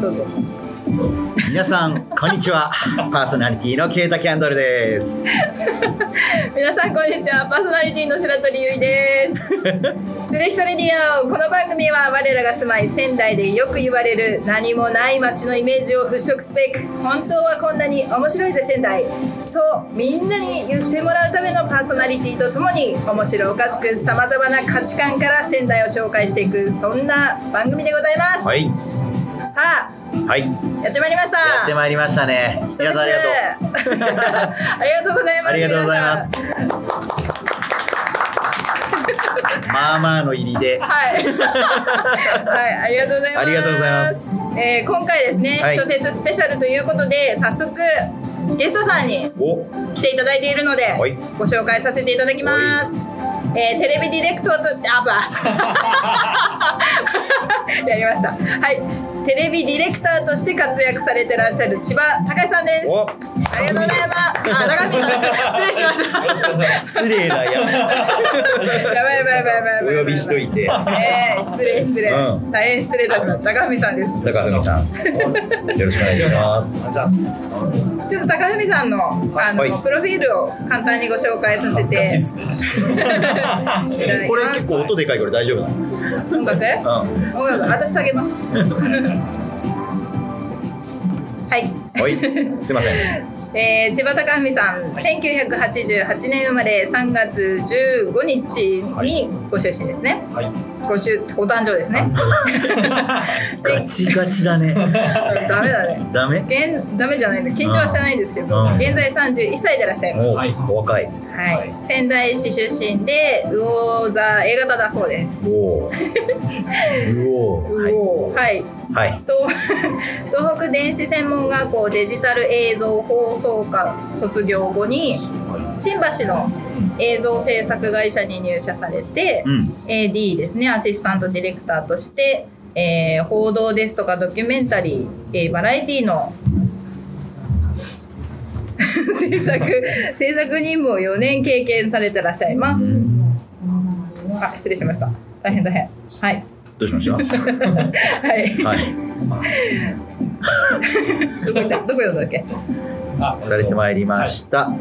どうぞ皆さんこんにちは。パーソナリティのケイタキャンドルです。皆さんこんにちは。パーソナリティの白鳥ゆいです。スレヒトレディオこの番組は我らが住まい仙台でよく言われる何もない街のイメージを払拭すべく本当はこんなに面白いぜ仙台とみんなに言ってもらうためのパーソナリティとともに面白おかしくさまざまな価値観から仙台を紹介していくそんな番組でございます、はい。さあはい。やってまいりました。やってまいりましたね。皆さんありがと。う ありがとうございます。ありがとうございます皆さんまあまあの入りではい。はい、ありがとうございます。ありがとうございます。えー今回ですね、はいフェススペシャルということで、早速ゲストさんにお来ていただいているので、はいご紹介させていただきます。えーテレビディレクターと、あば。やりました。はい。テレビディレクターとして活躍されてらっしゃる千葉隆さんです。お。ありがとうございます。あ、長見さん、失礼しました。失礼なややばいやばいやばいやばい。お呼びしといて。ええ失礼失礼、うん。大変失礼いたしました高文さんです。高文さん。よろしくお願いします。じゃあちょっと高文さんのあの、はい。プロフィールを簡単にご紹介させて。これ結構音でかいから大丈夫な音楽？の音楽私下げます。はい。うんはい。すいません。えー、千葉隆文さん1988年生まれ3月15日にご出身ですね、はい。ご出お誕生ですね。ガチガチだね。ダメだね。ダメ？現ダメじゃないんだ。緊張はしてないんですけど、うん。現在31歳でいらっしゃい。ますおはい。お若い。はい、仙台市出身で魚座 A 型だそうです。おおうおはい。はい、はい。東 東北電子専門学校デジタル映像放送科卒業後に新橋の映像制作会社に入社されて、うん。AD ですねアシスタントディレクターとして、えー報道ですとかドキュメンタリー、えーバラエティの 制作制作任務を4年経験されてらっしゃいます。あ失礼しました。大変大変。はい。どうしました？はい。はい。どこ行った？どこ読んだっけ？あされてまいりました。4年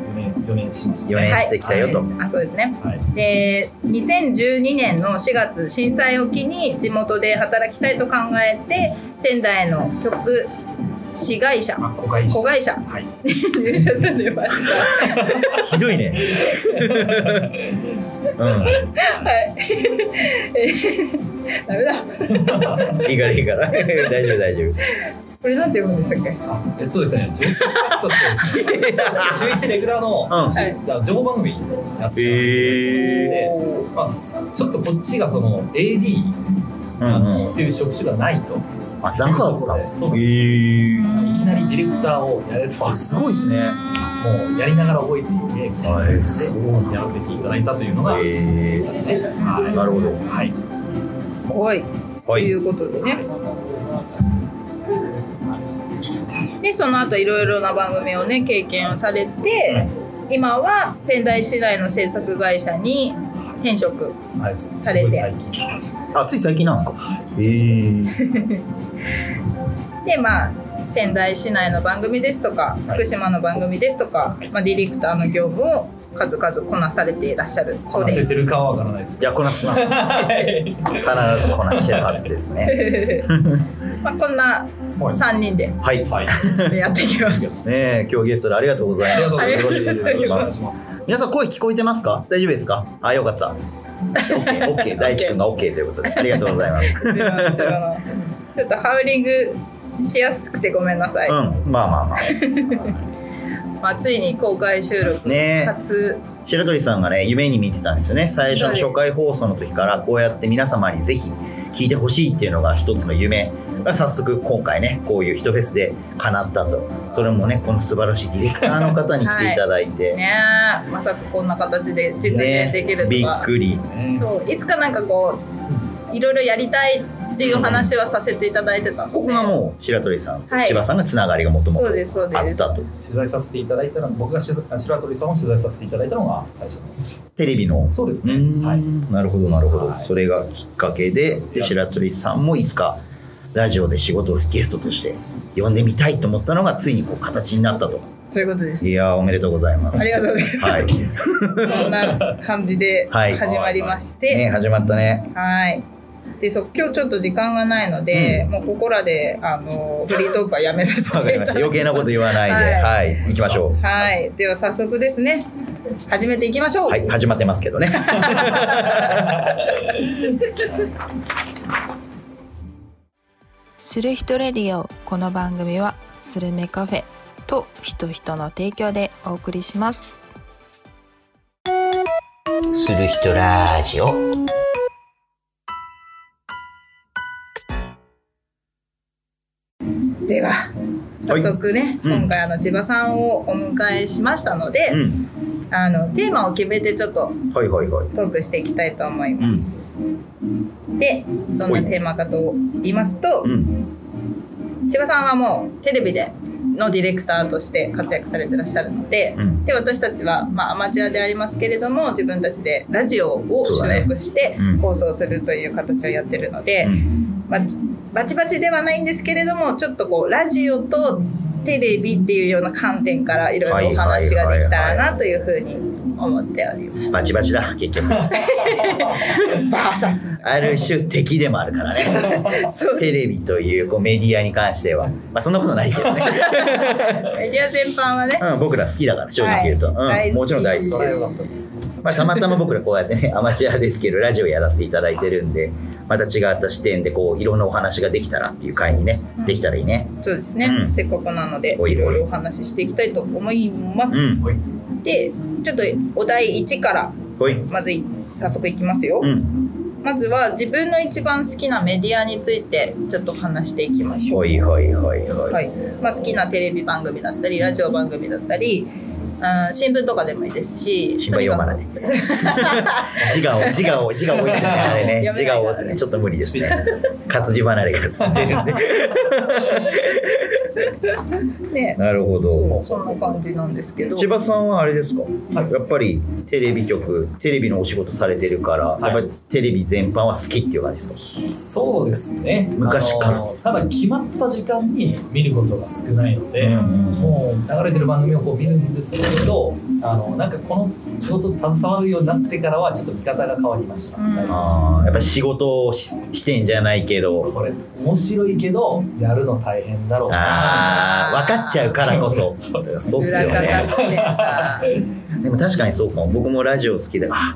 4年しました。4年してきたよと。はい。あそうですね。はい。で2012年の4月震災を機に地元で働きたいと考えて仙台の曲子会社。あ子会社。子会社。はい。入社されましたひどいね。うん。はい。え ーダメだ。いいからいいから。大丈夫大丈夫これなんて読むんでしたっけ？あえっとですね、ずっとスタートしてですね、週一レギュラーの、う情報番組やってへで、まあ、すちょっとこっちがその AD、っていう職種がないと。あなかった。そうへえいきなりディレクターをやれと。あすごいですね。もうやりながら覚えていけみたいなあえそうなんだやらせていただいたというのが、でへすね。はい。なるほど。はい。はい。ということでねでその後いろいろな番組をね経験をされて、今は仙台市内の制作会社に転職さされて。最近の話です。あつい最近なんですか？へえ でまあ仙台市内の番組ですとかはい。福島の番組ですとか、はい。まあ、ディレクターの業務を数々こなされていらっしゃる。そうです。てるかはわからないです。いやこなしますはい。必ずこなしてるはずですね。まあ、こんな3人ではい。はい。やっていきます。ねえ今日ゲストでありがとうございます。ありがとうござい。ますよろしくお願いします。します。皆さん声聞こえてますか？大丈夫ですか？あよかった。OK, OK 大地君が OK ということで。ありがとうございます。ちょっとハウリングしやすくてごめんなさい。うん。まあまあまあまあ、ついに公開収録ね。白鳥さんがね夢に見てたんですよね。最初の初回放送の時からこうやって皆様にぜひ聞いてほしいっていうのが一つの夢。が早速今回ねこういう人フェスで叶ったと。それもねこの素晴らしいディレクターの方に来ていただいて、ね。えまさかこんな形で実現できるとびか、っくり。ねそう。いつかなんかこういろいろやりたいっていう話はさせていただいてたので。ここがもう白鳥さん、はい。千葉さんがつながりがもともとあったと。取材させていただいたの僕がし白鳥さんを取材させていただいたのが最初の。テレビの。そうですね。はい。なるほどなるほど、はい。それがきっかけでで白鳥さんもいつかラジオで仕事をゲストとして呼んでみたいと思ったのがついにこう形になったと。そういうことです。いやーおめでとうございます。ありがとうございます。はい、そんな感じではい。始まりまして、ね始まったね。はい。でそ今日ちょっと時間がないので、もうここらであのフリートークはやめさせていたわかりました。だき余計なこと言わないで。は、はい。い行きましょう。はい。では早速ですね、始めていきましょう。はい。始まってますけどね。する人レディオ。この番組はスルメカフェと人人の提供でお送りします。する人ラジオでは早速ね、うん。今回あの千葉さんをお迎えしましたので、うん。あのテーマを決めてちょっとはいはいはい。トークしていきたいと思いうます。んでどんなテーマかと言いますと、うん。千葉さんはもうテレビでのディレクターとして活躍されてらっしゃるので、うん。で私たちは、まあ、アマチュアでありますけれども自分たちでラジオを収録してうん。放送するという形をやってるので、うん。まあ、バチバチではないんですけれどもちょっとこうラジオとテレビっていうような観点からいろいろお話ができたらなというふうに思っております。バチバチだ結局。バーサス。ある種敵でもあるからね。テレビというこうメディアに関しては。まあそんなことないけどね、メディア全般はね。うん、僕ら好きだから正直言うと、うん、はい大好き。もちろん大好きです。まあ、たまたま僕らこうやってねアマチュアですけどラジオやらせていただいてるんでまた違った視点でこういろんなお話ができたらっていう回にねできたらいいね。そうですね、うん。せっかくなのでおいろいろお話ししていきたいと思います。うん。はい。でちょっとお題1からまずい早速いきますよ、うん。まずは自分の一番好きなメディアについてちょっと話していきましょう。ほいほいほいほい、はい。まあ、好きなテレビ番組だったりラジオ番組だったりうん。新聞とかでもいいですし新聞読まない。自我を自我を 自我を置いてねあれね自我を押すねちょっと無理ですね。活字離れが進んでるんで。ね。なるほそどうそんな感じなんですけど。千葉さんはあれですか、はい。やっぱりテレビ局テレビのお仕事されてるから、い。やっぱりテレビ全般は好きっていう感じですか？そうですね。昔から。ただ決まった時間に見ることが少ないので、うんもう流れてる番組をこう見るんですけどあのなんかこの仕事携わるようになってからはちょっと見方が変わりました、うん。あーやっぱ仕事をししてんじゃないけど。これ面白いけどやるの大変だろう。なあー分かっちゃうからこそ。そうっすよ裏ねでも確かにそうかも。僕もラジオ好きであ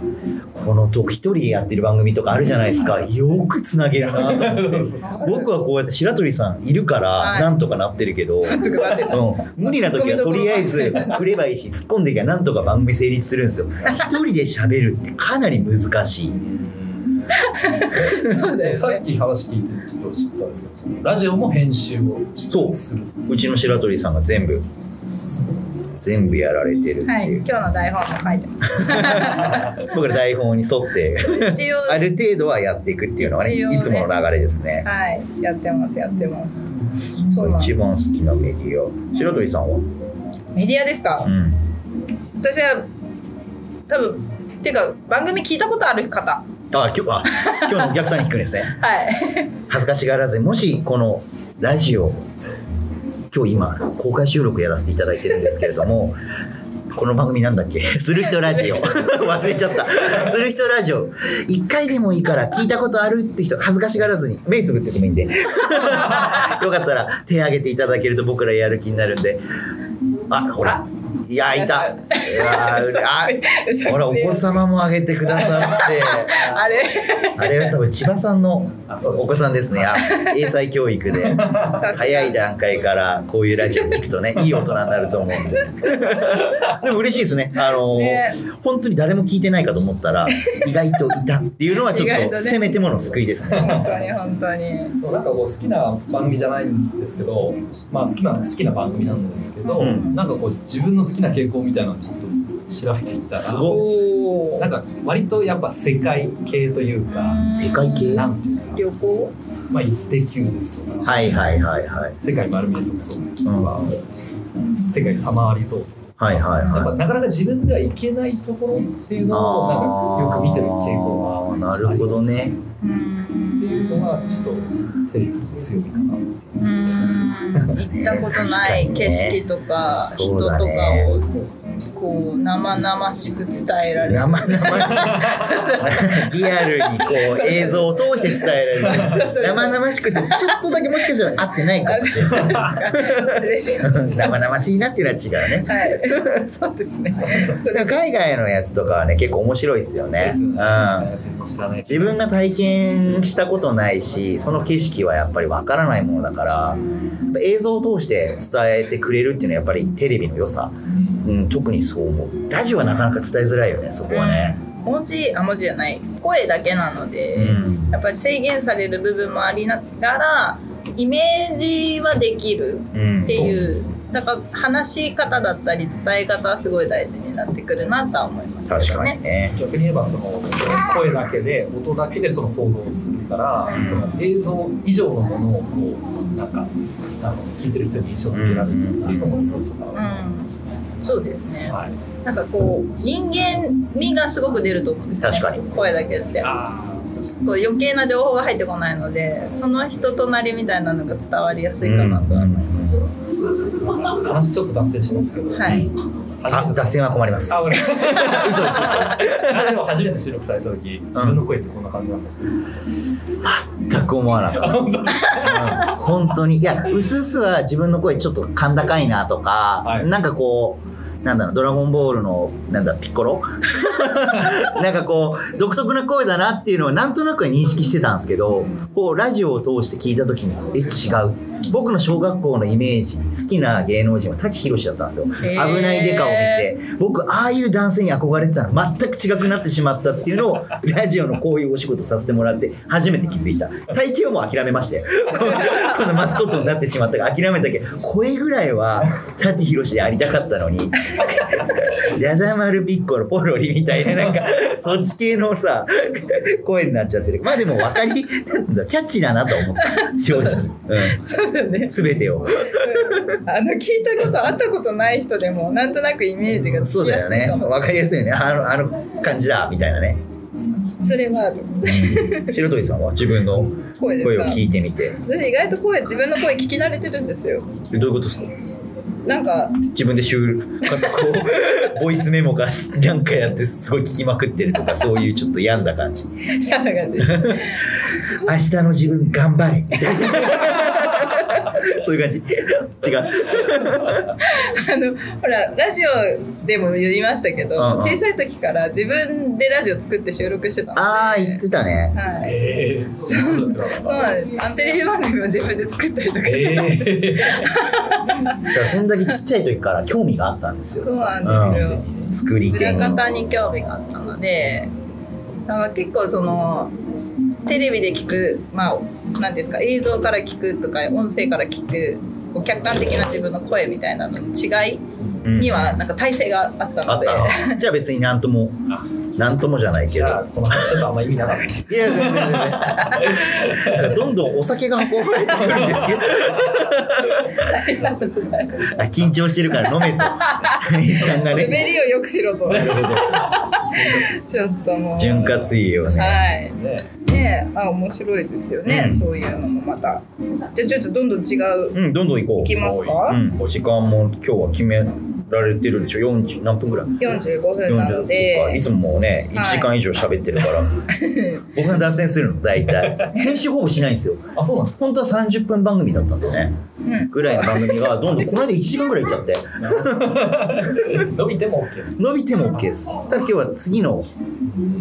このトーク一人でやってる番組とかあるじゃないですか。よくつなげるなと思って。僕はこうやって白鳥さんいるからはい。なんとかなってるけど、なんとかなってたうん、無理な時はとりあえず振ればいいし突っ込んでいけばなんとか番組成立するんですよ。一人で喋るってかなり難しい。そうだよさっねき話聞いてちょっと知ったんですけどそのラジオも編集をそう。するう。ちの白鳥さんが全部全部やられてるってはいいう、今日の台本も書いてます。僕ら台本に沿って一応ある程度はやっていくっていうのがねね。いつもの流れですね。はいやってますやってます。そうなんです。一番好きなメディア。白鳥さんは？メディアですか、うん。私は多分っていうか番組聞いたことある方。あ今日あ今日のお客さんに聞くんですね。はい。恥ずかしがらずもしこのラジオ今日今公開収録やらせていただいてるんですけれども この番組なんだっけ？する人ラジオ。忘れちゃった。する人ラジオ。一回でもいいから聞いたことあるって人恥ずかしがらずに目つぶっててもいいんでよかったら手挙げていただけると僕らやる気になるんで。あほらいやいた。ほらお子様も挙げてくださって。あれ。あれは多分千葉さんのお子さんですね。あ英才教育で早い段階からこういうラジオ聞くとね いい大人になると思うんで。でも嬉しいですね。あのね本当に誰も聞いてないかと思ったら 意外といたっていうのはちょっとねせめてもの救いですね。本当に本当にそうなんかこう好きな番組じゃないんですけど、まあ好きな好きな番組なんですけど、うんなんかこう自分の好きな傾向みたいなのをちょっと調べてきたら、すごなんか割とやっぱ世界系というか、世界系？なんていうか、旅行？まあ、イッテ Q ですとか、はいはいはいはい。世界丸見え特捜ですとか、世界サマーリゾート。はいはいやっぱはいなかなか自分では行けないところっていうのをなんかよく見てる傾向があーなるほどね。うん。っていうのがちょっとテレビの強みかなう。ん行ったことない景色とか人とかをこう生々しく伝えられる。生々しいリアルにこう映像を通して伝えられる。生々しくてちょっとだけもしかしたら合ってないかもしれない。生々しいなっていうのは違うね。たはい。そうですね。海外のやつとかはね結構面白いですよね。自分が体験したことないしその景色はやっぱりわからないものだから映像を通して伝えてくれるっていうのはやっぱりテレビの良さ、うん、特にそう思う。ラジオはなかなか伝えづらいよねそこはね、文字あ文字じゃない。声だけなので、うん。やっぱり制限される部分もありながらイメージはできるうんっていう、だから話し方だったり伝え方はすごい大事になってくるなとは思いますね。かにね逆に言えばその声だけで音だけでその想像をするから、うんその映像以上のものをこうなんかあの聞いてる人に印象付けられるっていうのも強さがある、うん、そうですね。はい、なんかこう人間味がすごく出ると思うんですよ、ね。確かに声だけって。こう余計な情報が入ってこないので、その人となりみたいなのが伝わりやすいかなとは思います。に話ちょっと脱線しますけど、はい。あ脱線は困ります。あ、俺 嘘です嘘ですあでも初めて収録された時自分の声ってこんな感じなんだ。全く思わなかった。うん。本当に。いやうすうすは自分の声ちょっと甲高いなとか、はい。なんかこうなんだろうドラゴンボールのなんだピッコロ？なんかこう独特な声だなっていうのはなんとなくは認識してたんですけどこうラジオを通して聞いた時にえ違う僕の小学校のイメージ好きな芸能人は舘ひろしだったんですよ。危ないデカを見て僕ああいう男性に憧れてたの全く違くなってしまったっていうのを ラジオのこういうお仕事させてもらって初めて気づいた。体型はもう諦めまして このマスコットになってしまったから諦めたけど声ぐらいは舘ひろしでありたかったのにじゃじゃ丸ピッコロポロリみたいななんかそっち系のさ声になっちゃってる。まあでも分かりキャッチーだなと思った。正直、うん、そうだね。全てを。あの聞いたこと会ったことない人でもなんとなくイメージがつそうだよね。分かりやすいよね。あのあの感じだみたいなね。それはある。白鳥さんは自分の声を聞いてみて。私意外と声自分の声聞き慣れてるんですよ。どういうことですか？なんか自分で収録こう ボイスメモがなんかやってすごい聞きまくってるとかそういうちょっと病んだ感じ。嫌な感じ。明日の自分頑張れみたいなそういう感じ違うあのほらラジオでも言いましたけど、うんうん小さい時から自分でラジオ作って収録してたので。ああ言ってたねはい。えー、そうだったそうなんです。あのテレビ番組も自分で作ったりとかしてたんです。えだからそんだけちっちゃい時から興味があったんですよそうなんですけど。うん作り手に裏方に興味があったのでなんか結構そのテレビで聞くまあ何ですか映像から聞くとか音声から聞くこう客観的な自分の声みたいなのの違いうん。にはなんか体制があったので、あったの。じゃあ別になんともなんともじゃないけど。じゃあこの話ちょっとあんま意味なかった。ですいや全然全然。なんかどんどんお酒が運ばれてくるんですけど。緊張してるから飲めと。水さんが滑ねりをよくしろと。なるほど。ちょっともう。潤滑いいよね。はいねねあ面白いですよね、うん。そういうのもまた。じゃあちょっとどんどん違う。うんどんどん行こう。いきますか？うん、お時間も今日は決められてるでしょ？40何分ぐらい？45分なの40そっか。でいつももうね1時間以上喋ってるから、僕が脱線するの大体。編集ほぼしないんですよ。あそうなんですか？本当は30分番組だったんだよね。うん。ぐらいの番組がどんどんこの間1時間ぐらいいっちゃって。伸びても OK 伸びても OK です。ただ今日は次の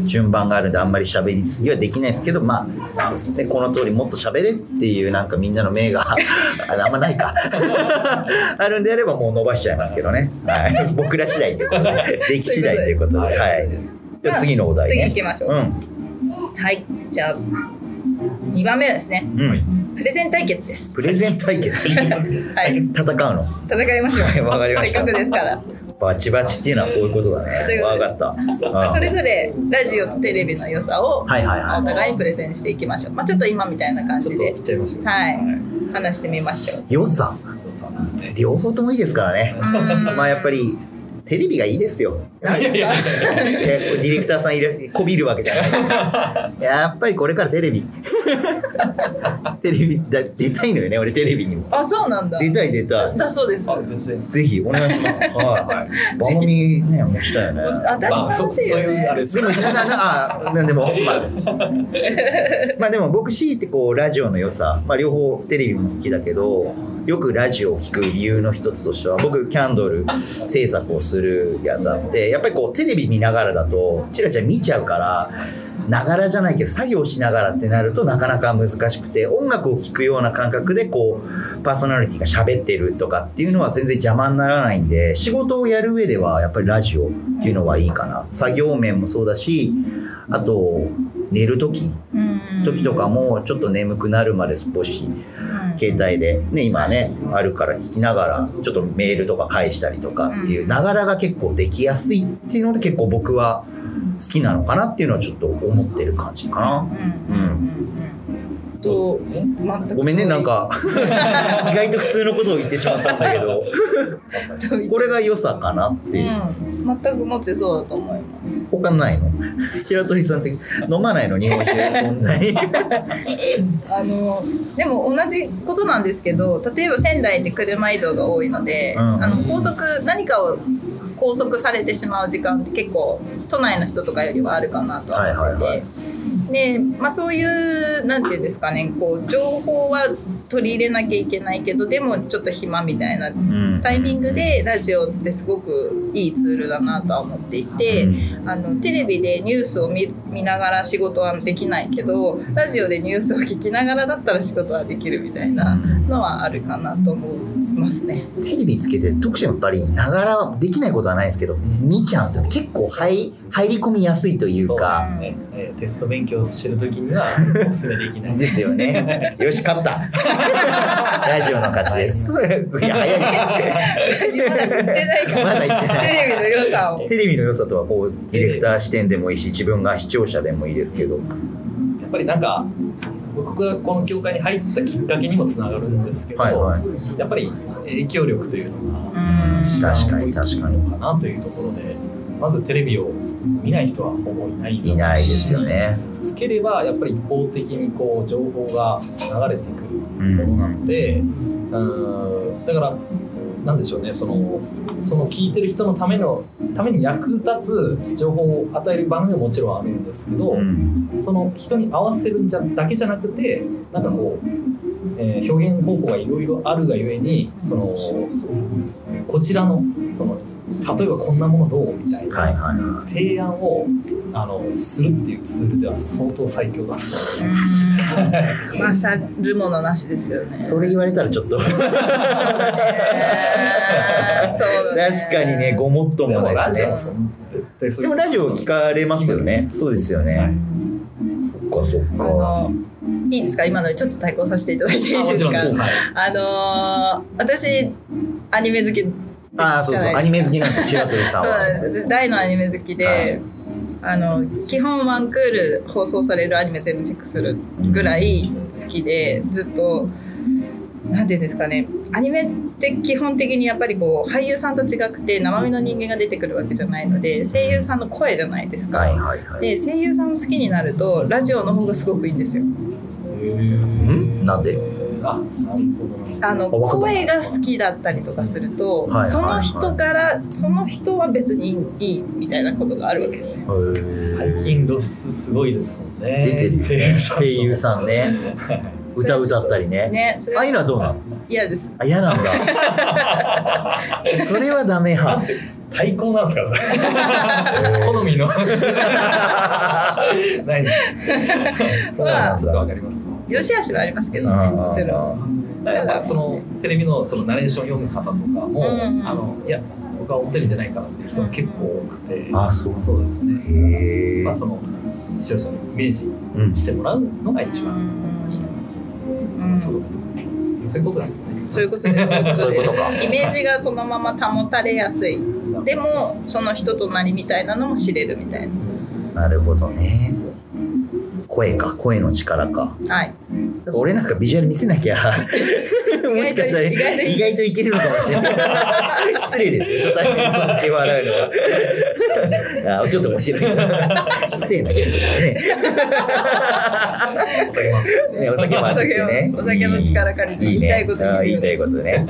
順番があるんであんまり喋りすぎはできないですけどまあ、ね、この通りもっと喋れっていうなんかみんなの目が ああんまないか。あるんであればもう伸ばしちゃいますけどね、はい、僕ら次第ということで。出来次第ということで、はい、じゃあ次のお題ね。次行きましょう。うん。はい。じゃあ2番目はですね。うん、プレゼン対決です。プレゼン対決。はい。戦うの。戦いましょう。はいわかりました。せっかくですからバチバチっていうのはこういうことだね。わかった。うんそれぞれラジオとテレビの良さをはいはいはいお互いにプレゼンしていきましょう。まあちょっと今みたいな感じでちょっと言っちゃいましょうはい話してみましょう。良さそうですね両方ともいいですからね。うんまあやっぱりテレビがいいですよ。いやいやいやディレクターさんいるこびるわけじゃない。やっぱりこれからテレビ。テレビだ出たいのよね俺テレビにも。あそうなんだ。出たい出たい。だそうです。あ全然ぜひお願いします。はい。番組ね持ちたいよね。あ私もまあそ欲しいよね。でもななあ なんでもまあまあでも僕強いてこうラジオの良さ、まあ、両方テレビも好きだけどよくラジオを聴く理由の一つとしては僕キャンドル制作をするやつだってやっぱりこうテレビ見ながらだとチラチラ見ちゃうからながらじゃないけど作業しながらってなるとなかなか難しくて音楽を聴くような感覚でこうパーソナリティが喋ってるとかっていうのは全然邪魔にならないんで仕事をやる上ではやっぱりラジオっていうのはいいかな。作業面もそうだしあと寝る時。時とかもちょっと眠くなるまで少し携帯でね今ねあるから聞きながらちょっとメールとか返したりとかっていうながらが結構できやすいっていうので結構僕は好きなのかなっていうのはちょっと思ってる感じかな。うんと全くごめんねなんか。意外と普通のことを言ってしまったんだけど。これが良さかなっていう。うん。全くもってそうだと思います。他ないの？白鳥さんって飲まないの？日本酒そんなに？あのでも同じことなんですけど例えば仙台って車移動が多いので、うん。あの高速何かを拘束されてしまう時間って結構都内の人とかよりはあるかなとは思ってて。はいはいはでまあ、そういうなんていうんですかねこう情報は取り入れなきゃいけないけどでもちょっと暇みたいなうん。タイミングでラジオってすごくいいツールだなとは思っていて、あのテレビでニュースを見見ながら仕事はできないけどラジオでニュースを聞きながらだったら仕事はできるみたいなのはあるかなと思いますね。テレビつけて特殊やっぱりながらできないことはないですけど見ちゃうんですよ。結構入入り込みやすいというそうかですね、えーテスト勉強してる時には おすすめできない。ですよね。よし勝った。ラジオの勝ちです。い。や早いでまだ言ってないから。まだ言ってない。テレビの良さを。すテレビの良さとはこうディレクター視点でもいいし自分が視聴者でもいいですけど。やっぱりなんか僕がこの業界に入ったきっかけにもつながるんですけど、はいはい。やっぱり影響力というのがうん。確かに確かに。のかなというところでまずテレビを見ない人はほぼいない。いないですよね。つければやっぱり一方的にこう情報が流れてくうるものんなので、うん、だからなんでしょうね。そのその聞いてる人のためのために役立つ情報を与える番組ももちろんあるんですけど、うん。その人に合わせるんじゃだけじゃなくてなんかこう、えー表現方法がいろいろあるがゆえにそのこちらのその例えばこんなものどうみたいな、はいはいは提案をあのするっていうツールでは相当最強だと思います。うん。まあさるものなしですよね。いそれ言われたらちょっと。そうだね。確かにねごもっともですね。でもラジオ聞かれますよね。そうです。よね、はい。そっかそっあかのいいですか？今のでちょっと対抗させていただいていいですか？ちろんです。はい。あのー私アニメ好きああそうそうアニメ好きなんですよ白鳥さんは。大のアニメ好きで、はい。あの基本ワンクール放送されるアニメ全部チェックするぐらい好きでずっとなんていうんですかね。アニメって基本的にやっぱりこう俳優さんと違くて生身の人間が出てくるわけじゃないので声優さんの声じゃないですか。はいはいはい。で声優さんを好きになるとラジオの方がすごくいいんですよ。ん？なんで？あの声が好きだったりとかすると、その人からその人は別にいいみたいなことがあるわけですよ。最近露出すごいですもんね。出てるよね。声優さんね。歌歌ったりね。ね、ああいうのはどうなの？嫌です。あ嫌なんだ。それはダメ派。対抗なんですか？ら 好みのないんです。そうなんだ。わかります良し悪しはありますけどね、もちろん。だからそのテレビのそのナレーション読む方とかも、うんあのいや僕は表に出ないからっていう人が結構多くて、あそう。そうですね、へえまあ、その視聴者のイメージうんしてもらうのが一番、うんその届くそういうことですよね。そういうことです。そういうことか。イメージがそのまま保たれやすい。でもその人となりみたいなのも知れるみたいなるほどね声か声の力か。なはい。俺なんかビジュアル見せなきゃ。もしかしたら意外と意外といけるのかもしれない。失礼ですよ初対面の毛を洗うのはあちょっと面白い。失礼なゲストですね。ねお酒もあってね。お酒の力借りていい言いたいことねあ言いたいことね。はい。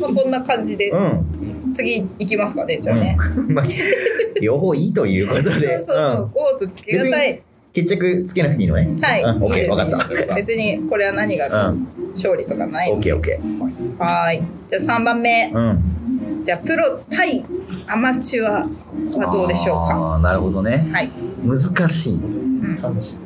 まあ、こんな感じで、うん。次行きますかねじゃあね、うん。まあ両方いいということで。そうそうそう、うん。コーツつけがたい決着つけなくていいのね。はい、うん、オッケー分かっですた。別にこれは何がうん。勝利とかないオッケーオッケーはーい。じゃあ3番目。うん。じゃあプロ対アマチュアはどうでしょうか？あーなるほどね。はい、難しい。感じて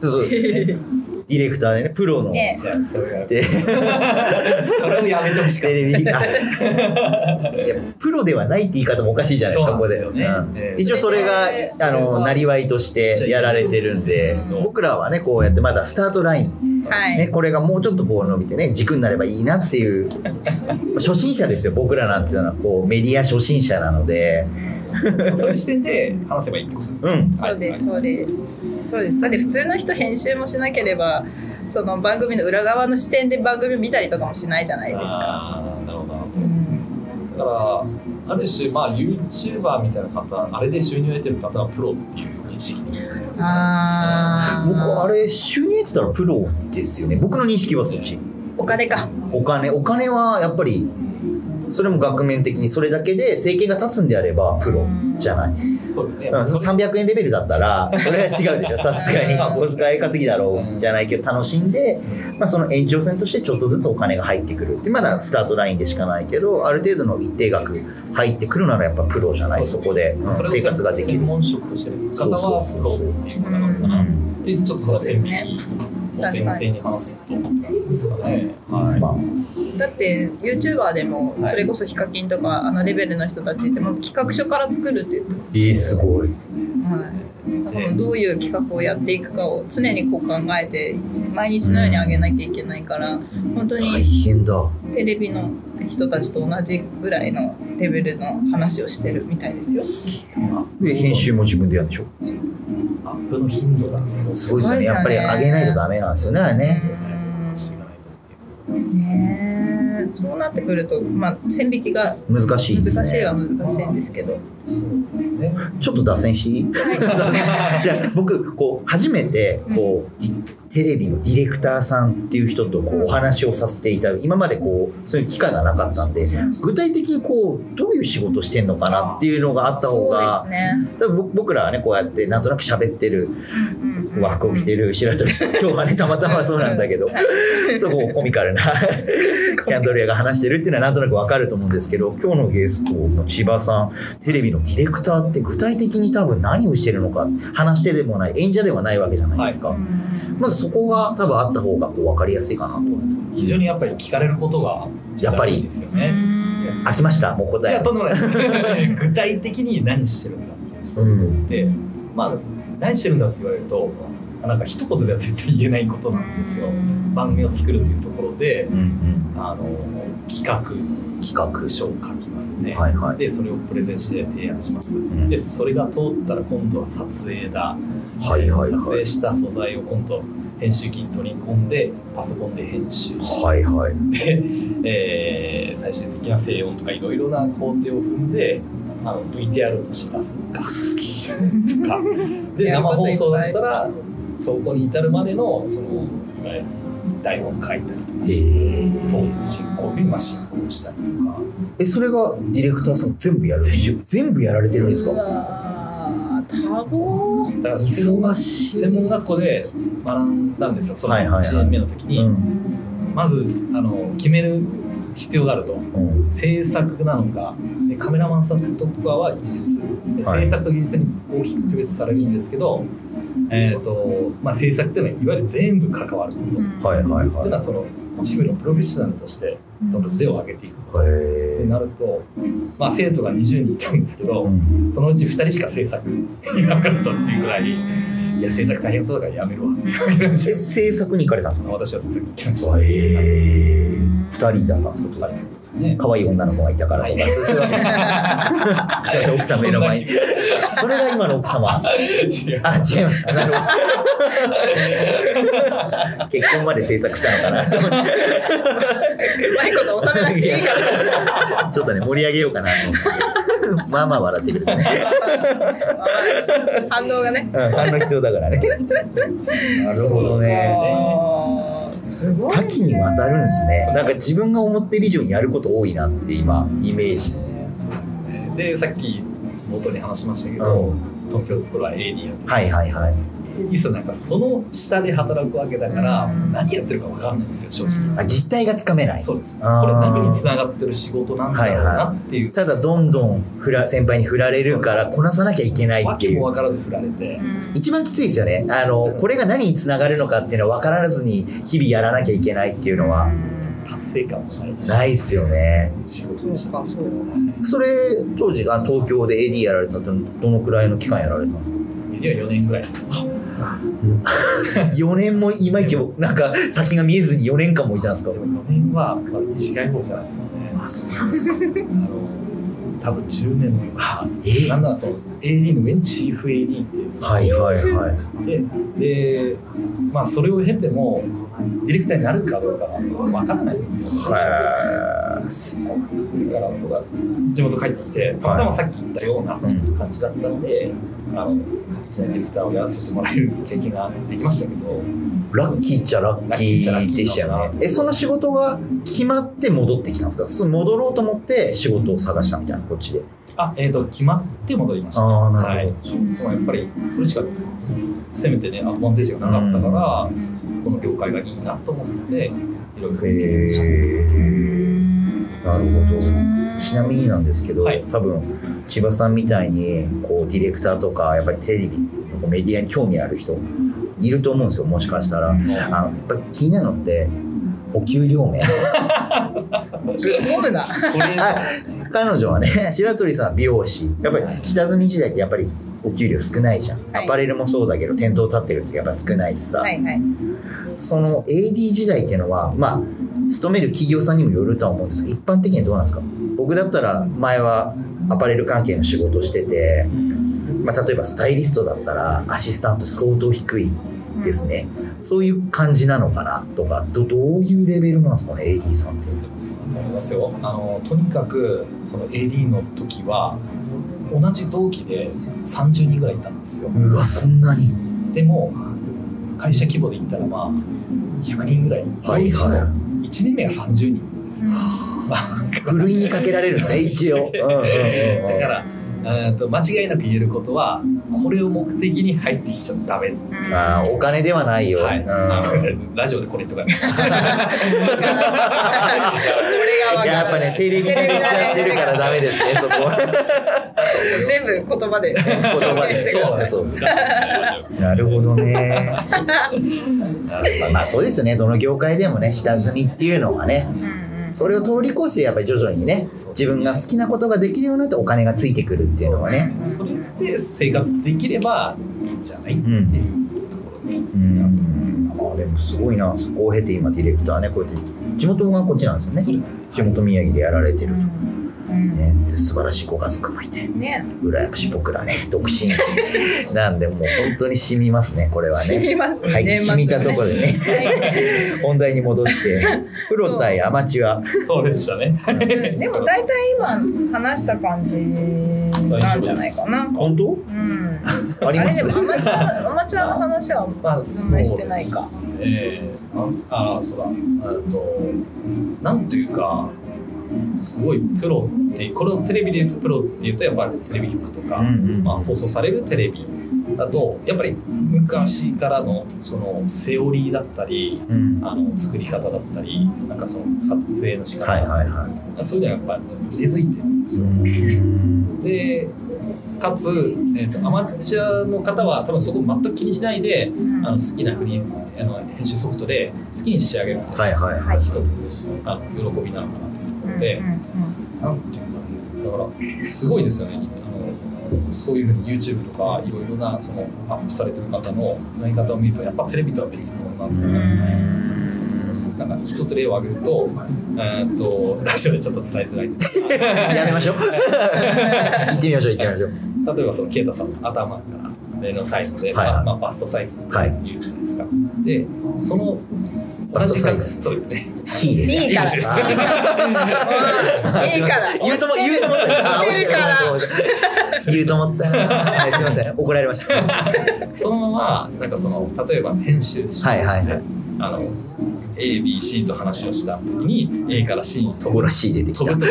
そうそう ディレクターでねプロの、ね。じゃあそれがで。それをやめてほしかっテレビあ。いやプロではないって言い方もおかしいじゃないですかここでそうなんですよね。うん。一応それがあのなりわい。としてやられてるんで。僕らはねこうやってまだスタートライン、はい、ね、これがもうちょっとこう伸びてね軸になればいいなっていう。初心者ですよ僕らなんていうのは。こうメディア初心者なので。た そういう視点で話せばいいってことですね。うん。そうですそうです。そうです。だって普通の人編集もしなければその番組の裏側の視点で番組を見たりとかもしないじゃないですか。あーなるほど。なるほうんどだからある種まあ YouTuber みたいな方あれで収入を得てる方はプロっていう認識ですあー。僕あれ収入ってたらプロですよね。僕の認識はそっち。お金か。お金お金はやっぱりそれも額面的にそれだけで生計が立つんであればプロじゃない、そうですね、うん、それ300円レベルだったらそれは違うでしょ。さすがに。うん小遣い稼ぎだろうじゃないけど楽しんで、まあ、その延長線としてちょっとずつお金が入ってくる。ってまだスタートラインでしかないけどある程度の一定額入ってくるならやっぱプロじゃない。そこで、生活ができる。専。門職としてる方はプロっていうことなのかな。うん。でちょっとその線引き前提に話すとですかねはい、まあだって YouTuber でもそれこそヒカキンとかあのレベルの人たちってもう企画書から作るって言ってます。えー、すごい。はい。だからどういう企画をやっていくかを常にこう考えて毎日のように上げなきゃいけないから本当大に変だ。テレビの人たちと同じぐらいのレベルの話をしてるみたいですよ。で編集も自分でやるんでしょ？アップの頻度がすごいすごいですよね。やっぱり上げないとダメなんですよね。あれね。ねえそうなってくると、まあ、線引きが難しいですね。難しいは難しいんですけど。ちょっと脱線してい 僕こう初めてこうテレビのディレクターさんっていう人とこうお話をさせていただく。今までこうそういう機会がなかったんで具体的にこうどういう仕事してんのかなっていうのがあった方がね。多分僕僕らはねこうやってなんとなく喋ってる和服を着てる白鳥さん。今日はねたまたまそうなんだけど。ちょっとこうコミカルな キャンドル屋が話してるっていうのはなんとなくわかると思うんですけど今日のゲストの千葉さん。テレビのディレクターって具体的に多分何をしてるのか話してでもない演者ではないわけじゃないですか、まずそこが多分あった方がこう分かりやすいかなと非常にやっぱり聞かれることが実際多いですよね。飽きました？もうい答え。やとんでもない。で す具体的に何してるんだっていう。そういうのって、まあ何してるんだって言われるとなんか一言では絶対言えないことなんですよ。番組を作るっていうところでうんうんあの企画企画書を書きますね。はいはいでそれをプレゼンして提案します。んでそれが通ったら今度は撮影だ。はいはい撮はい影した素材を今度編集機に取り込んでパソコンで編集して、はいはいで、えー最終的な静音とかいろいろな工程を踏んであの VTR をし出す好き。と かで生放送だいったらそこに至るまでのそのいわゆる台本書いたりとかへえ当日進行日まあ進行したりとか。えそれがディレクターさん全部やる？全部やられてるんですか？か多忙。だから忙しい専門学校で学んだんですよ。そのはいはいはい。1年目の時に、うん。まずあの決める必要があると。うん。制作なのか。でカメラマンさんとかは技術。ではい。制作と技術に大きく区別されるんですけど、えーとまあ、制作っていうのはいわゆる全部関わること、はいはい技術っていうのははその一部のプロフェッショナルとしてどんどん手を挙げていくいってへなると、まあ、生徒が20人いたんですけど、えうん。そのうち2人しか制作いなかったっていうぐらいいや制作大変そうだからやめるわ制作に行かれたんですか？私は制作に来ました。あええ。二人だったんですか？二人ですね。可愛い女の子がいたからとか、はい。そういうわけすいません奥さん目の前に。それが今の奥様？違う。あ違いますなるほど。結婚まで制作したのかなと思って。うまいこと収めなくていいから。ちょっとね盛り上げようかなと思って まあまあ笑ってくれてね。反応がね。うん反応必要だからね。なるほどね。すごい、ね、多岐にわたるんですね。なんか自分が思ってる以上にやること多いなって今イメージ。でさっき冒頭に話しましたけど、東京の頃は AD やってはいはいはいいっそなんかその下で働くわけだから、何やってるか分かんないんですよ正直、あ実態がつかめない。そうです。これ何につながってる仕事なんだろうなっていう、ただどんどん振ら先輩に振られるからこなさなきゃいけないわっていう。分からず振られて、一番きついですよね。あのこれが何につながるのかっていうのは分からずに日々やらなきゃいけないっていうのは。達成感もないしないですよね。仕事でしたそれ当時あの東京で AD やられたってどのくらいの期間やられたんですか？いや4年ぐらい。です 4年もいまいちなんか先が見えずに4年間もいたんですか？でも4年はまあ短い方じゃないですかね。あそうなんですか。多分10年とかえ？なんならその AD の上にチーフ AD っていう。はいはいはい。ででまあそれを経てもディレクターになるかどうかは分からない。んですよだから僕は地元帰ってきてたまたまさっき言ったような感じだったんで、あのディレクターをやらせてもらえる経験ができましたけど。ラッキーっちゃラッキーでしたよね。えその仕事が決まって戻ってきたんですか？その戻ろうと思って仕事を探したみたいなこっちであえー、と決まって戻りました。ああなるほど、はい、やっぱりそれしかせめてねアドバンテージがなかったから、この業界がいいなと思っていろいろ勉強してへえなるほどちなみになんですけど、はい多分千葉さんみたいにこうディレクターとかやっぱりテレビメディアに興味ある人いると思うんですよもしかしたらあのやっぱ気になるのってお給料面込むな彼女はね 白鳥さんは美容師。やっぱり下積み時代ってやっぱりお給料少ないじゃん、はい。アパレルもそうだけど店頭立ってる時やっぱ少ないしさ、はいはい。その AD 時代っていうのはまあ勤める企業さんにもよるとは思うんですけど一般的にはどうなんですか？僕だったら前はアパレル関係の仕事をしてて、まあ、例えばスタイリストだったらアシスタント相当低いですね、そういう感じなのかなとかどどういうレベルなんですかね AD さんって。そう思いますよ。あのとにかくその AD の時は同じ同期で30人ぐらいいたんですよ。うわそんなに。でも会社規模で言ったらまあ100人ぐらい。はいは1年目が30人 ふるいにかけられるんですね一応、うんうんうんうんだからえーと間違いなく言えることはこれを目的に入ってきちゃダメ、あーお金ではないよ、はい。ラジオでこれとかいや やっぱねテレビでしちゃってるからダメですねそこは。全部言葉で。言葉で。そうそうなるほどね。まあまあそうですよね。どの業界でもね下積みっていうのはねそれを通り越してやっぱり徐々にね自分が好きなことができるようになってお金がついてくるっていうのはね。それで生活できればいいんじゃないっていうところです、うん。まあでもすごいな。そこを経て今ディレクターねこうやって地元がこっちなんですよね。地元宮城でやられてると、うんね、で素晴らしいご家族もいて。ね。羨ましい僕らね。独身 なんでもう本当に染みますねこれは染みねますはい染みたところでね。はい。本題に戻して。プロ対アマチュア。そうでしたね。うん。でも大体今話した感じなんじゃないかな。本当？うん。あります。あれでもアマチュアアマチュアの話はまあそんなにしてないか。えー、ああそうだ。えっとなんというかすごいプロってこれをテレビで言うとプロっていうとやっぱりテレビ局とか、うんうんまあ、放送されるテレビ。だとやっぱり昔からのそのセオリーだったりうん。あの作り方だったりなんかその撮影の仕方、はいはいはそういうのはやっぱり根付いてるんですよ。いでかつ、えー、とアマチュアの方は多分そこ全く気にしないであの好きなフリーあの編集ソフトで好きに仕上げるとはいはいはい。一つあの喜びなのかなと思って、なんていうかだからすごいですよね。あのそういうふうに YouTube とかいろいろなそのアップされてる方のつなぎ方を見るとやっぱテレビとは別物なんだななんか一つ例を挙げると,、えー、とラジオでちょっと伝えづらいんです。が やめましょう。行ってみましょう行ってみましょう。例えばその啓太さんの頭から目のサイズで、はい。はいまあまあ、バストサイズってはい。言うじゃないですか、でそのバストサイズそうですね。C です。いいから。いいか？ら。言うとも言うと思ったあいいから言うと思った。はいすいません。怒られました。そのままなんかその例えば編集して、はいはいはい。あの ABC と話をした時に A から C に飛ぶ。ほら C 出てきた。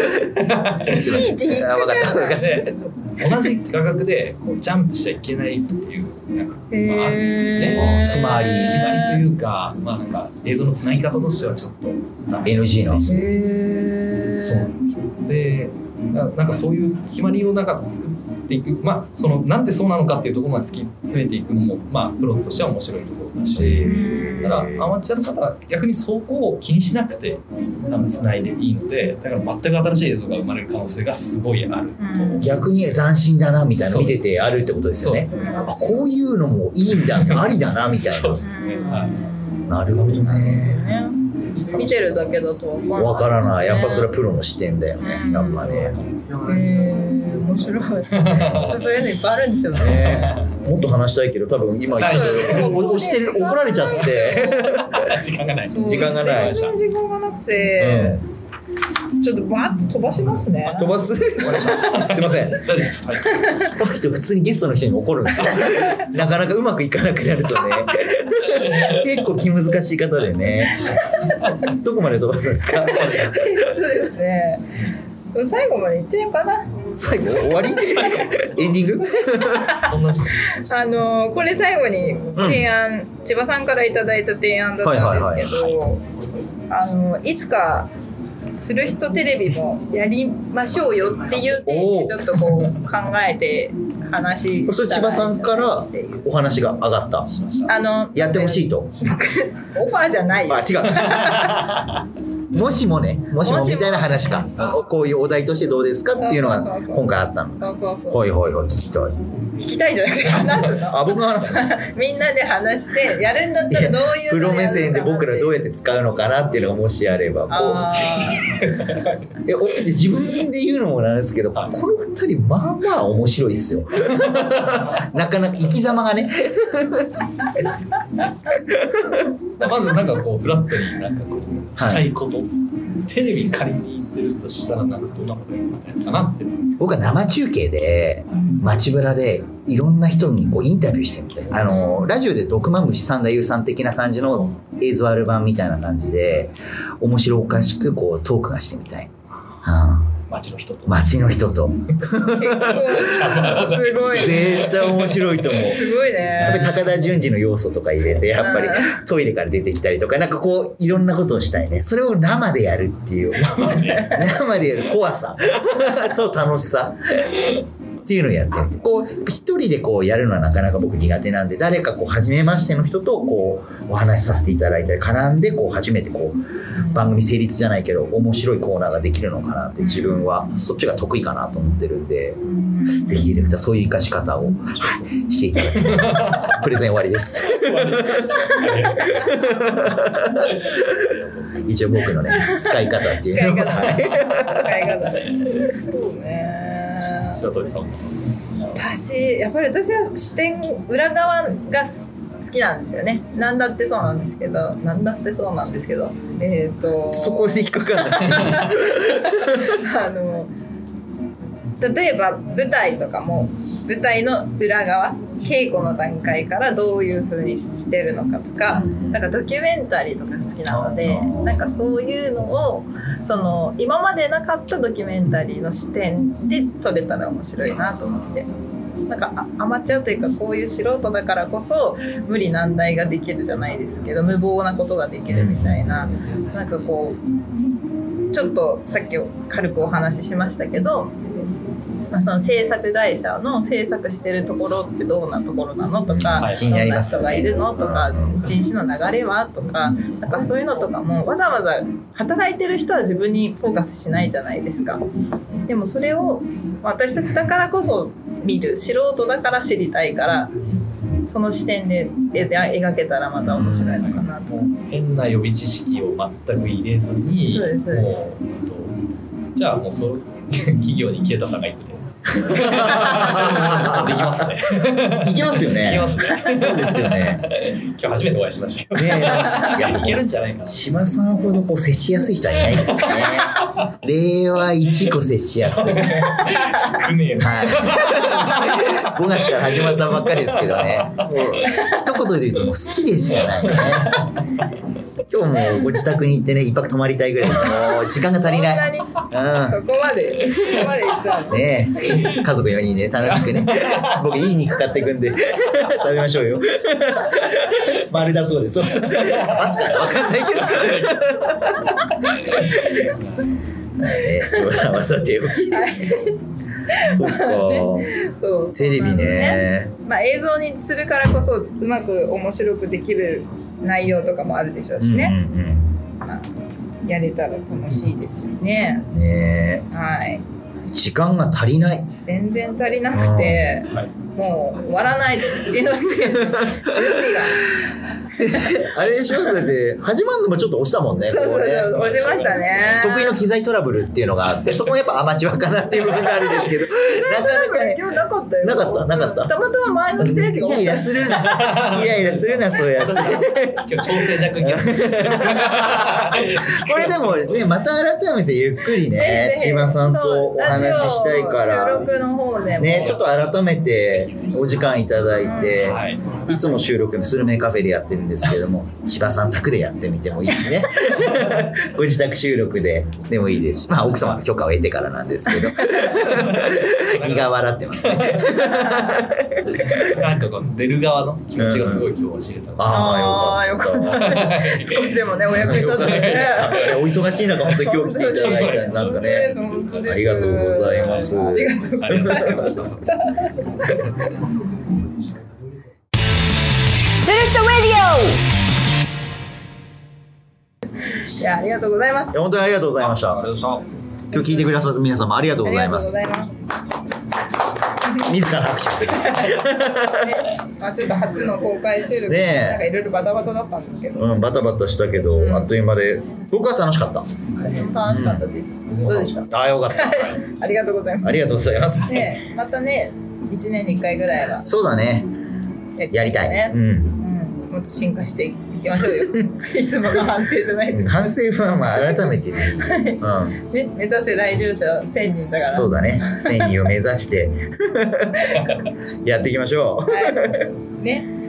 同じ画角でこうジャンプしちゃいけないっていうなんか、まあ、あるんですね。ー決まり。決まりというかまあなんか映像のつなぎ方としてはちょっと。NG の。そうなんですよ。でななんかそういう決まりをなんか作っていく。まあそのなんでそうなのかっていうところまで突き詰めていくのもまあプロとしては面白いところだし。だからアマチュアの方は逆にそこを気にしなくてあの繋いでいいのでだから全く新しい映像が生まれる可能性がすごいあると。逆に斬新だなみたいなの見ててあるってことですよね。ねあこういうのもいいんだありだなみたいそうですね。はい。ななるほどね。ね見てるだけだと分かんない。わからない。やっぱそれはプロの視点だよね。うん。やっぱね。へー面白い。そういうのいっぱいあるんですよね。ね。もっと話したいけど多分今言ったはい押してる怒られちゃって時間がない。時間がない全然時間がなくて、ちょっとバーッと飛ばしますね。飛ばす？すいません。大丈夫です。はい。この人普通にゲストの人に怒るんですよ。なかなかうまくいかなくなるとね。結構気難しい方でね。どこまで飛ばすんですか？そうですね。最後までいっちゃうかな。最後？終わり？エンディング？そんな時間。あのこれ最後に提案、千葉さんからいただいた提案だったんですけど、あのいつかする人テレビもやりましょうよっていうおー。ちょっとこう考えて話それ千葉さんからお話が上がった。あのやってほしいと。オファーじゃない。よあ違う もしもねもしもみたいな話か。こういうお題としてどうですかっていうのが今回あったの。ほいほいほい聞きたい。聞きたいじゃなくて話す のあ僕が話？す のみんなで話してやるんだったらどういうプロ目線で僕らどうややって使うのかなっていうのがもしあればこあう。えお自分で言うのもなんですけどこの二人まあまあ面白いっすよ。なかなか生き様がね。まずなんかこうフラットになんかこうしたいこと、テレビ借りに行ってるとしたらなんかどんなことやってみたかなって。僕は生中継で街ブラでいろんな人にこうインタビューしてみたい。あのラジオで毒まむし三田優さん的な感じの映像アルバムみたいな感じで面白おかしくこうトークがしてみたい、うん。街の人と。街の人と。すごい。絶対面白いと思う。すごいね。やっぱり高田純次の要素とか入れてやっぱりうんトイレから出てきたりとかなんかこういろんなことをしたいね。それを生でやるっていう。生でやる怖さ。と楽しさっていうのをやってみて。こう一人でこうやるのはなかなか僕苦手なんで誰かこう初めましての人とこうお話しさせていただいたり絡んでこう初めてこう番組成立じゃないけど面白いコーナーができるのかなって自分はそっちが得意かなと思ってるんでぜひディレクターそういう生かし方をしていただきたいプレゼン終わりです。一応僕のね使い方っていうのはい。使い方。でそうね白鳥さん。私やっぱり私は視点裏側が好きなんですよね。なんだってそうなんですけどなんだってそうなんですけど。えっ、とそこで引っかかんない。あの例えば舞台とかも舞台の裏側稽古の段階からどういう風にしてるのかとかなんかドキュメンタリーとか好きなのでなんかそういうのをその今までなかったドキュメンタリーの視点で撮れたら面白いなと思って。なんかあアマチュアというかこういう素人だからこそ無理難題ができるじゃないですけど無謀なことができるみたいななんかこうちょっとさっき軽くお話ししましたけど、まあ、その制作会社の制作してるところってどんなところなのとか、はい。どんな人がいるのとか人種の流れはとかなんかそういうのとかもわざわざ働いてる人は自分にフォーカスしないじゃないですか。でもそれを私たちだからこそ見る素人だから知りたいからその視点で描けたらまた面白いのかなと。変な予備知識を全く入れずにそうですじゃあもうそう 企業に啓太さんが行く でできますね。いきますよできねますね。そうですよね。今日初めてお会いしましたけどね いやいけるんじゃないかな。千葉さんほどこう接しやすい人はいないですね。令和一個接しやすいはい少ねえな。5月から始まったばっかりですけどね。もう一言で言うともう好きでしかないね今日もご自宅に行ってね一泊泊まりたいぐらい。もう時間が足りない。そこまでそこまでいっちゃうの。ねえ。家族4人で楽しくね。僕いい肉買っていくんで。食べましょうよ。丸だそうです。そう。そう待つから分かんないけど。ね冗談はさておきそっか。そう。テレビねまあ映像にするからこそうまく面白くできる内容とかもあるでしょうしね、うんうんまあやれたら楽しいですよねうんねはい。え時間が足りない全然足りなくてはい。もう終わらないです。次のステージ。準備が。あれでしょ？だって始まるのもちょっと押したもんねそうそうそう押しましたね。得意の機材トラブルっていうのがあってそこもやっぱアマチュアかなっていう部分があるんですけど なかなかね今日なかったよ。なかったなかった。たまたま前のステージがイライラするな。イライラするなそうやって。今日調整弱気 これでもねまた改めてゆっくりね千葉さんとお話ししたいから。収録の方でもねちょっと改めてお時間いただいて、はい。いつも収録スルメカフェでやってるんですけども 千葉さん宅でやってみてもいいしね。ご自宅収録ででもいいですしまあ奥様の許可を得てからなんですけど。胃が笑ってますね なんかこう出る側の気持ちがすごい今日は知れたのでああよかった。少しでもねお役に立てて。ねお忙しい中本当に今日来ていただいてなんかねありがとうございます。ありがとうございまありがとうございましすた。する人レデいやありがとうございます。いや本当にありがとうございました。今日聞いてくださった皆様ありがとうございます自ら拍手する。ね まあちょっと初の公開収録ねえ。なんかいろいろバタバタだったんですけど。うんバタバタしたけど、うん。あっという間で僕は楽しかった。楽しかったです。どうでした？ああよかった。ありがとうございます。ありがとうございます、ねまたね一年に一回ぐらいは。そうだね。やりたい、ね。うん。うん。もっと進化していきましょうよ。いつもの反省じゃないです。か反省はまあ改めてでいい、うん、ね目指せ来場者1000人だから。そうだね。1000人を目指して。やっていきましょう。はい、ね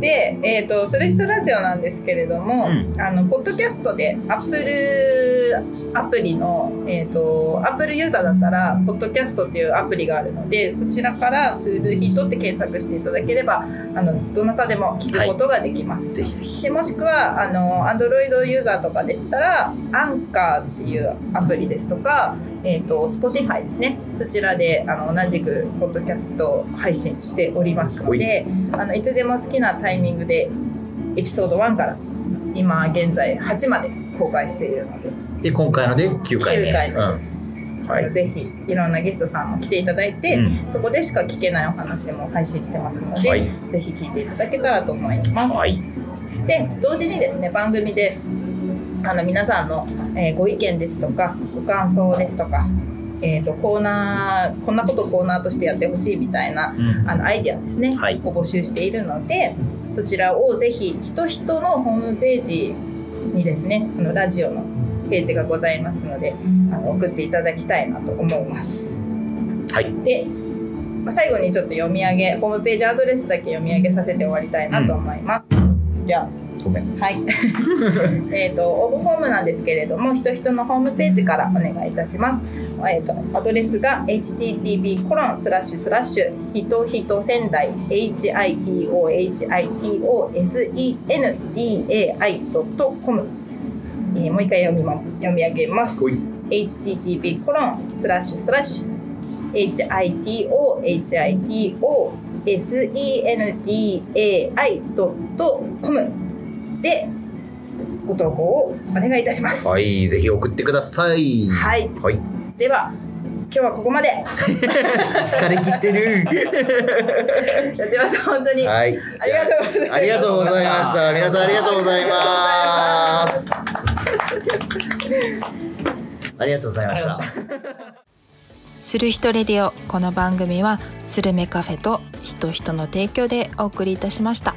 で、えー、とそれ人ラジオなんですけれども、うあのポッドキャストでアップルアプリの、えー、とアップルユーザーだったらポッドキャストっていうアプリがあるのでそちらから「スールヒット」って検索していただければあのどなたでも聞くことができます。ぜひぜひでもしくはあの Android ユーザーとかでしたらアンカーっていうアプリですとか、えー、と Spotify ですね。そちらであの同じくポッドキャスト配信しておりますのであのいつでも好きなタイミングでエピソード1から今現在8まで公開しているので。で今回ので9回目。9回目でうん。す、はい。ぜひいろんなゲストさんも来ていただいて、うん。そこでしか聞けないお話も配信してますので、はい。ぜひ聞いていただけたらと思います。はい。で同時にですね番組であの皆さんの、えーご意見ですとかご感想ですとか、えー、とコーナーこんなことをコーナーとしてやってほしいみたいな、うんあのアイデアですね、はいを募集しているのでそちらをぜひひとひとのホームページにですねあのラジオのページがございますのであの送っていただきたいなと思います。はいで、まあ、最後にちょっと読み上げホームページアドレスだけ読み上げさせて終わりたいなと思います。じゃあごめんはい。えっと応募フォームなんですけれども、ひとひとのホームページからお願いいたします。えっとアドレスが http コロンスラッシュスラッシュひとひと仙台 h i t o h i t o s e n d a i ドットコム。えーもう一回読みま読み上げます。http コロンスラッシュスラッシュ hitohitosendai.com でご投稿をお願いいたします。はいぜひ送ってください。はい。はい。では今日はここまで。疲れ切ってる。八千葉さん本当に、はい。ありがとうございますありがとうございました。皆さんありがとうございます。ありがとうございました。する人レディオ。この番組はスルメカフェと人人の提供でお送りいたしました